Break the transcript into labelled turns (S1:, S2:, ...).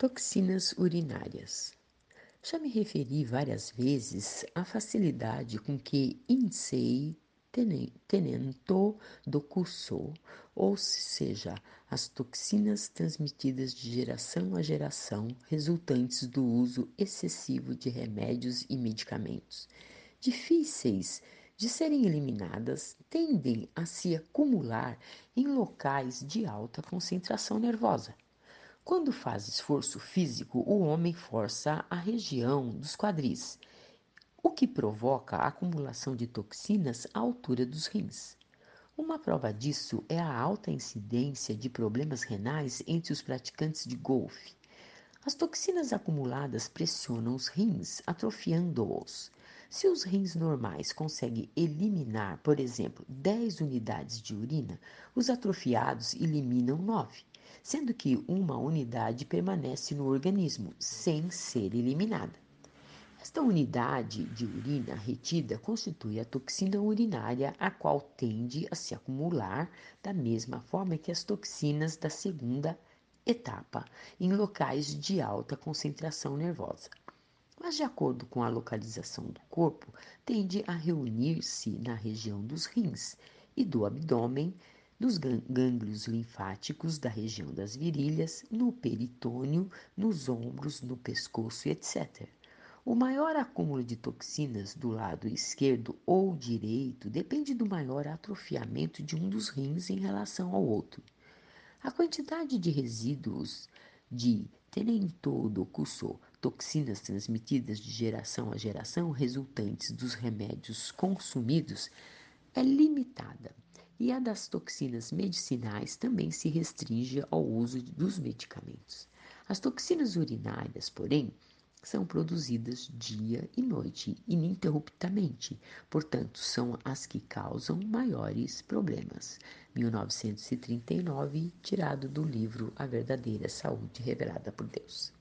S1: Toxinas urinárias. Já me referi várias vezes à facilidade com que Insei tenento do curso, ou seja, as toxinas transmitidas de geração a geração resultantes do uso excessivo de remédios e medicamentos, difíceis de serem eliminadas, tendem a se acumular em locais de alta concentração nervosa quando faz esforço físico, o homem força a região dos quadris, o que provoca a acumulação de toxinas à altura dos rins. Uma prova disso é a alta incidência de problemas renais entre os praticantes de golfe. As toxinas acumuladas pressionam os rins, atrofiando-os. Se os rins normais conseguem eliminar, por exemplo, 10 unidades de urina, os atrofiados eliminam 9 sendo que uma unidade permanece no organismo sem ser eliminada. Esta unidade de urina retida constitui a toxina urinária, a qual tende a se acumular da mesma forma que as toxinas da segunda etapa, em locais de alta concentração nervosa. Mas, de acordo com a localização do corpo, tende a reunir-se na região dos rins e do abdômen, nos gânglios linfáticos da região das virilhas, no peritônio, nos ombros, no pescoço etc. O maior acúmulo de toxinas do lado esquerdo ou direito depende do maior atrofiamento de um dos rins em relação ao outro. A quantidade de resíduos de tenentodocusso, toxinas transmitidas de geração a geração resultantes dos remédios consumidos, é limitada e a das toxinas medicinais também se restringe ao uso dos medicamentos. As toxinas urinárias, porém, são produzidas dia e noite, ininterruptamente, portanto, são as que causam maiores problemas. 1939, tirado do livro A Verdadeira Saúde Revelada por Deus.